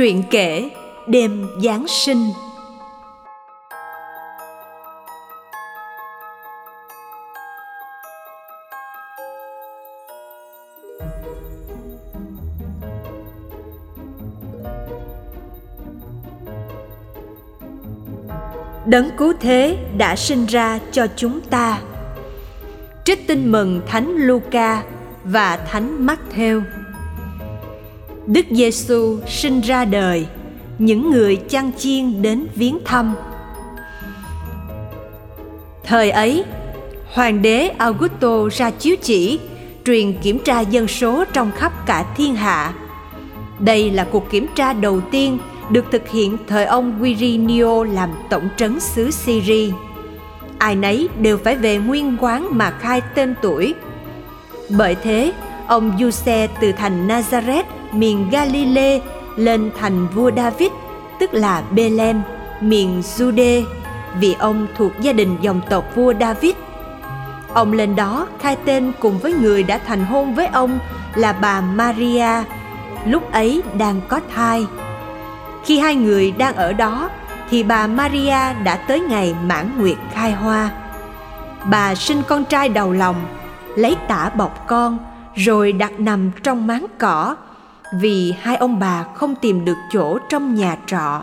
Truyện kể Đêm Giáng sinh Đấng cứu thế đã sinh ra cho chúng ta. Trích tin mừng Thánh Luca và Thánh Matthew. Đức Giêsu sinh ra đời, những người chăn chiên đến viếng thăm. Thời ấy, Hoàng đế Augusto ra chiếu chỉ truyền kiểm tra dân số trong khắp cả thiên hạ. Đây là cuộc kiểm tra đầu tiên được thực hiện thời ông Quirinio làm tổng trấn xứ Syria. Ai nấy đều phải về nguyên quán mà khai tên tuổi. Bởi thế, ông Giuse từ thành Nazareth, miền Galilee lên thành vua David, tức là Bethlehem, miền Jude, vì ông thuộc gia đình dòng tộc vua David. Ông lên đó khai tên cùng với người đã thành hôn với ông là bà Maria, lúc ấy đang có thai. Khi hai người đang ở đó thì bà Maria đã tới ngày mãn nguyệt khai hoa. Bà sinh con trai đầu lòng, lấy tả bọc con rồi đặt nằm trong máng cỏ, vì hai ông bà không tìm được chỗ trong nhà trọ.